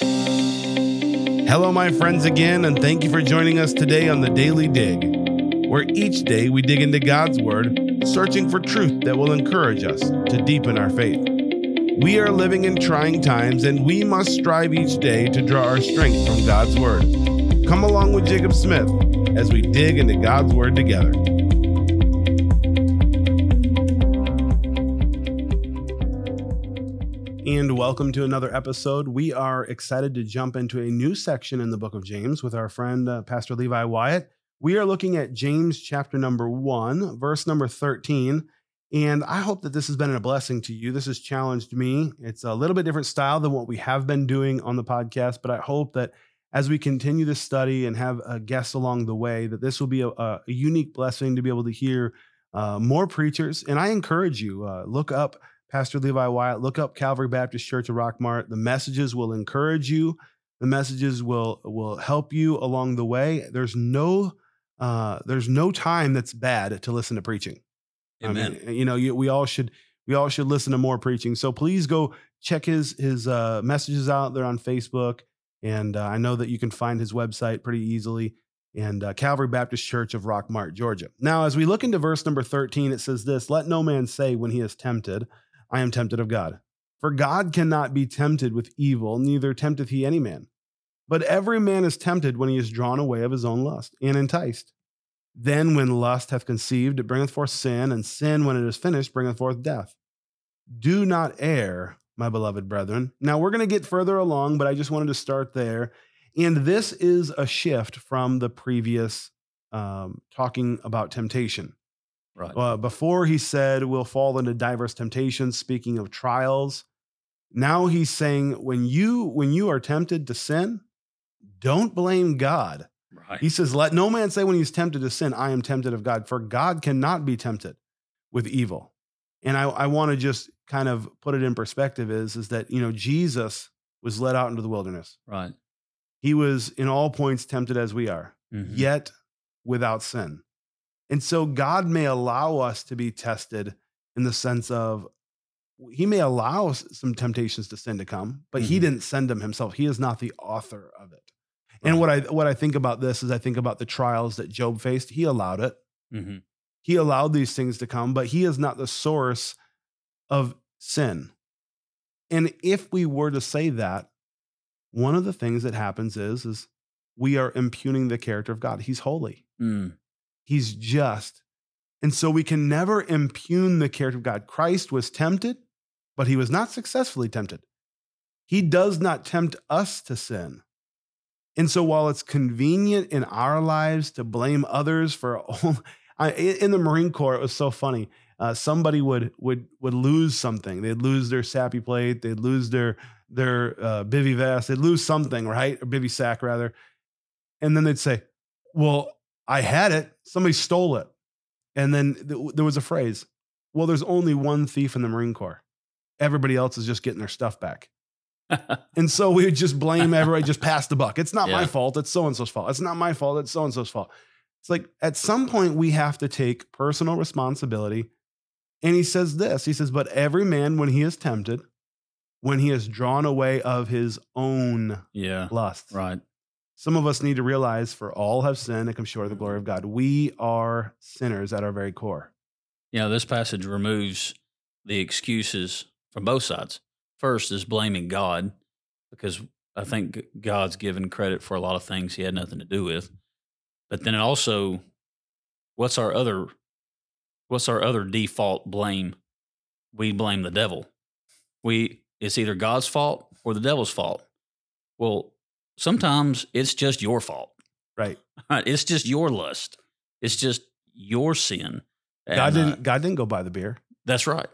Hello, my friends, again, and thank you for joining us today on the Daily Dig, where each day we dig into God's Word, searching for truth that will encourage us to deepen our faith. We are living in trying times, and we must strive each day to draw our strength from God's Word. Come along with Jacob Smith as we dig into God's Word together. Welcome to another episode. We are excited to jump into a new section in the book of James with our friend, uh, Pastor Levi Wyatt. We are looking at James chapter number one, verse number 13. And I hope that this has been a blessing to you. This has challenged me. It's a little bit different style than what we have been doing on the podcast, but I hope that as we continue this study and have uh, guests along the way, that this will be a, a unique blessing to be able to hear uh, more preachers. And I encourage you, uh, look up Pastor Levi Wyatt. Look up Calvary Baptist Church of Rockmart. The messages will encourage you. The messages will will help you along the way. There's no uh, there's no time that's bad to listen to preaching. Amen. I mean, you know, you, we all should we all should listen to more preaching. So please go check his his uh, messages out. They're on Facebook, and uh, I know that you can find his website pretty easily. And uh, Calvary Baptist Church of Rockmart, Georgia. Now, as we look into verse number 13, it says this Let no man say when he is tempted, I am tempted of God. For God cannot be tempted with evil, neither tempteth he any man. But every man is tempted when he is drawn away of his own lust and enticed. Then, when lust hath conceived, it bringeth forth sin, and sin, when it is finished, bringeth forth death. Do not err, my beloved brethren. Now, we're going to get further along, but I just wanted to start there. And this is a shift from the previous um, talking about temptation. Right. Uh, before he said we'll fall into diverse temptations, speaking of trials. Now he's saying when you when you are tempted to sin, don't blame God. right. He says, Let no man say when he's tempted to sin, I am tempted of God, for God cannot be tempted with evil. And I, I want to just kind of put it in perspective is, is that, you know, Jesus was led out into the wilderness. right. He was in all points tempted as we are, Mhm. yet without sin. And so God may allow us to be tested in the sense of he may allow some temptations to sin to come, but he Mhm. didn't send them himself. He is not the author of it. And what I what I think about this is I think about the trials that Job faced. He allowed it. Mhm. He allowed these things to come, but he is not the source of sin. And if we were to say that, one of the things that happens is is we are impugning the character of God. He's holy. Mm. He's just. And so we can never impugn the character of God. Christ was tempted, but he was not successfully tempted. He does not tempt us to sin. And so while it's convenient in our lives to blame others for all, I, in the Marine Corps, it was so funny. Uh, somebody would would would lose something. They'd lose their SAPI plate. They'd lose their their uh, bivy vest. They'd lose something, right? Or bivy sack rather. And then they'd say, "Well, I had it. Somebody stole it." And then th- there was a phrase, "Well, there's only one thief in the Marine Corps. Everybody else is just getting their stuff back." And so we would just blame everybody, just pass the buck. It's not my fault. It's so and so's fault. It's not my fault. It's so and so's fault. It's like at some point we have to take personal responsibility. And he says this he says, But every man, when he is tempted, when he is drawn away of his own yeah. lusts. Right. Some of us need to realize for all have sinned and come short of the glory of God. We are sinners at our very core. You know, this passage removes the excuses from both sides. First is blaming God because I think God's given credit for a lot of things he had nothing to do with. But then it also, what's our other, what's our other default blame? We blame the devil. We it's either God's fault or the devil's fault. Well, sometimes it's just your fault. Right. It's just your lust. It's just your sin. God And, uh, didn't God didn't go buy the beer. that's right.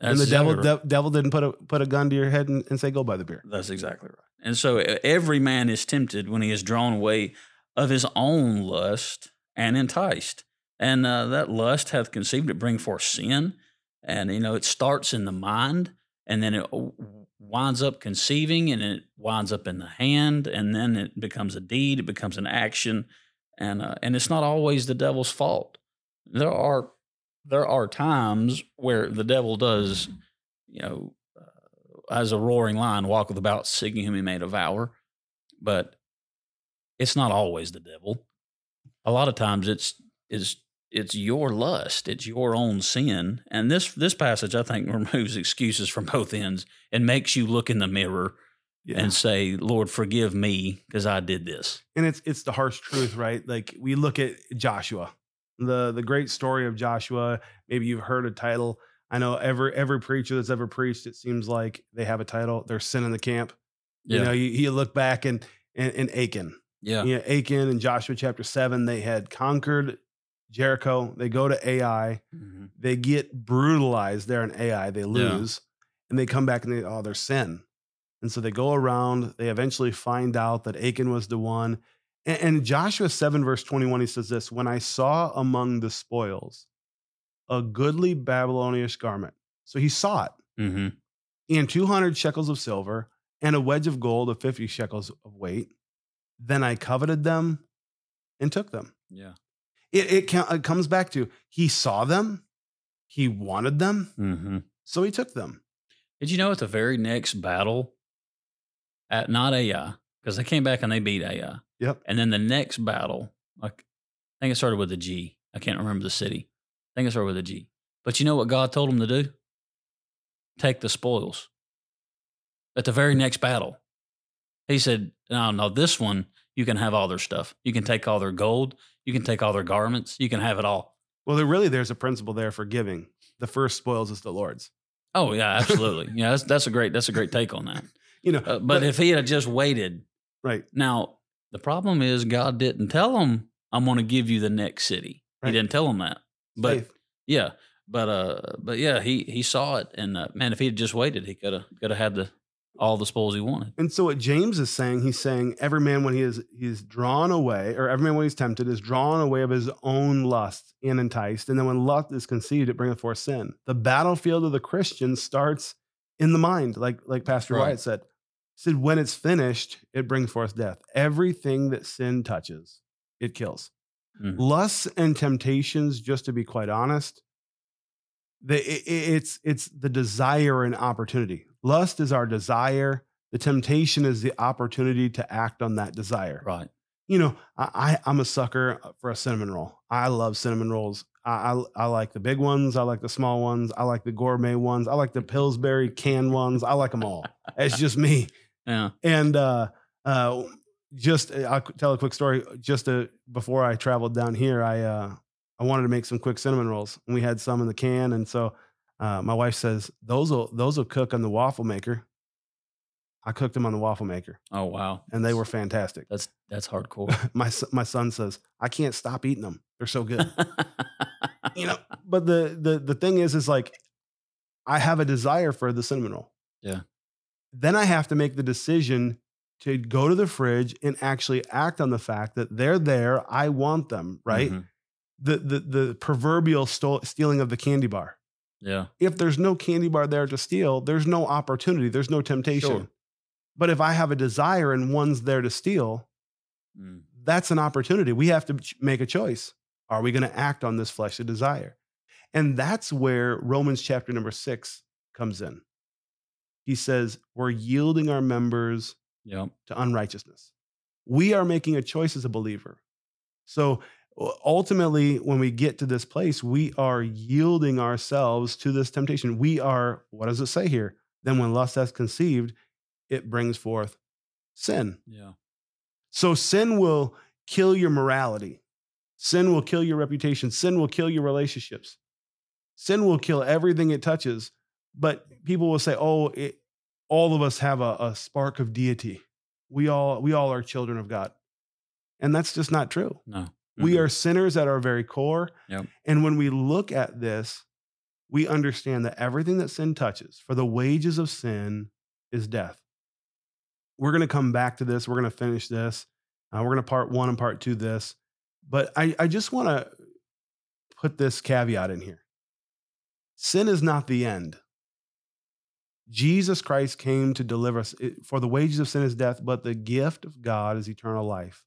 and That's the devil right. de- devil didn't put a put a gun to your head and, and say, go buy the beer. That's exactly right. And so every man is tempted when he is drawn away of his own lust and enticed. And uh, that lust hath conceived it bring forth sin. And, you know, it starts in the mind and then it winds up conceiving and it winds up in the hand and then it becomes a deed, it becomes an action. And, uh, and it's not always the devil's fault. There are, there are times where the devil does, you know, uh, as a roaring lion walketh about seeking whom he may devour. But it's not always the devil. A lot of times it's it's it's your lust, it's your own sin. And this this passage I think removes excuses from both ends and makes you look in the mirror Yeah. and say, Lord, forgive me because I did this. and it's it's the harsh truth, right? Like we look at Joshua, the the great story of Joshua. Maybe you've heard a title. I know every every preacher that's ever preached, it seems like they have a title. There's sin in the camp. You know, you, you look back and and, and Achan, yeah. you know, Achan in Joshua chapter seven, they had conquered Jericho. They go to Ai. Mhm. They get brutalized there in Ai. They lose, and they come back and they oh, there's sin. And so they go around. They eventually find out that Achan was the one. And, and Joshua 7, verse 21, he says this When I saw among the spoils a goodly Babylonish garment. So he saw it, Mhm. and 200 shekels of silver, and a wedge of gold of 50 shekels of weight. Then I coveted them and took them. Yeah. It, it, it comes back to he saw them, he wanted them, hmm so he took them. Did you know at the very next battle, at not Ai, because they came back and they beat Ai. Yep. And then the next battle, like I think it started with a G. I can't remember the city. I think it started with a G. But you know what God told them to do? Take the spoils. At the very next battle, He said, "No, no, this one you can have all their stuff. You can take all their gold. You can take all their garments. You can have it all." Well, there really there's a principle there for giving. The first spoils is the Lord's. Oh yeah, absolutely. yeah, that's that's a great that's a great take on that. You know, Uh, but if he had just waited, right, now the problem is God didn't tell him, "I'm going to give you the next city." Right. He didn't tell him that. But faith. yeah, but uh, but yeah, he he saw it, and uh, man, if he had just waited, he could have could have had the all the spoils he wanted. And so what James is saying, he's saying every man when he is he's drawn away, or every man when he's tempted is drawn away of his own lust and enticed. And then when lust is conceived, it bringeth forth sin. The battlefield of the Christian starts in the mind, like like Pastor Right. Wyatt said. He said, when it's finished, it brings forth death. Everything that sin touches, it kills. Mhm. Lusts and temptations, just to be quite honest, the, i- i- it's it's the desire and opportunity. Lust is our desire. The temptation is the opportunity to act on that desire. Right. You know, I, I I'm a sucker for a cinnamon roll. I love cinnamon rolls. I, I I like the big ones. I like the small ones. I like the gourmet ones. I like the Pillsbury canned ones. I like them all. It's just me. Yeah. And uh, uh, just I'll tell a quick story. Just uh, before I traveled down here, I uh, I wanted to make some quick cinnamon rolls, and we had some in the can. And so uh, my wife says those will those will cook on the waffle maker. I cooked them on the waffle maker, Oh wow. and they were fantastic. That's that's hardcore. my my son says I can't stop eating them. They're so good. you know, but the the the thing is, is like I have a desire for the cinnamon roll. Yeah. Then I have to make the decision to go to the fridge and actually act on the fact that they're there. I want them. Right. Mhm. The the the proverbial stole, stealing of the candy bar. Yeah. If there's no candy bar there to steal, there's no opportunity. There's no temptation. Sure. But if I have a desire and one's there to steal, Mm. that's an opportunity. We have to make a choice. Are we going to act on this fleshly desire? And that's where Romans chapter number six comes in. He says, We're yielding our members Yep. to unrighteousness. We are making a choice as a believer. So ultimately, when we get to this place, we are yielding ourselves to this temptation. We are, what does it say here? Then when lust has conceived, it brings forth sin. Yeah. So sin will kill your morality. Sin will kill your reputation. Sin will kill your relationships. Sin will kill everything it touches. But people will say, "Oh, it, all of us have a, a spark of deity. We all we all are children of God," and that's just not true. No. We Mhm. are sinners at our very core. Yep. And when we look at this, we understand that everything that sin touches, for the wages of sin is death. We're going to come back to this. We're going to finish this. Uh, we're going to part one and part two this. But I, I just want to put this caveat in here sin is not the end. Jesus Christ came to deliver us. For the wages of sin is death, but the gift of God is eternal life.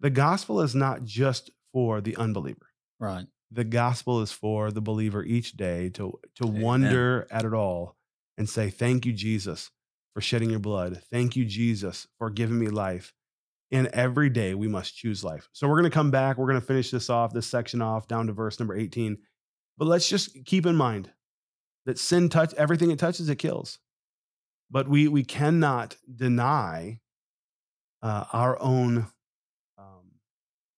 The gospel is not just for the unbeliever. Right. The gospel is for the believer each day to, to Amen. wonder at it all and say, Thank you, Jesus, for shedding your blood. Thank you, Jesus, for giving me life. And every day we must choose life. So we're going to come back. We're going to finish this off, this section off, down to verse number 18. But let's just keep in mind that sin touch everything it touches, it kills. But we we cannot deny uh, our own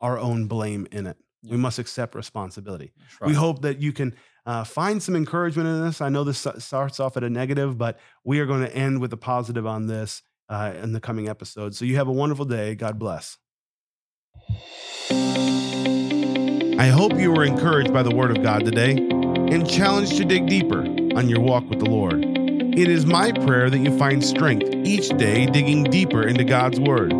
our own blame in it. We must accept responsibility. That's We hope that you can uh, find some encouragement in this. I know this starts off at a negative, but we are going to end with a positive on this uh, in the coming episode. So you have a wonderful day. God bless. I hope you were encouraged by the Word of God today and challenged to dig deeper on your walk with the Lord. It is my prayer that you find strength each day digging deeper into God's Word.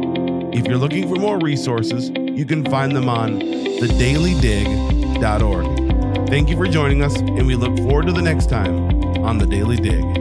If you're looking for more resources, you can find them on thedailydig.org. Thank you for joining us, and we look forward to the next time on The Daily Dig.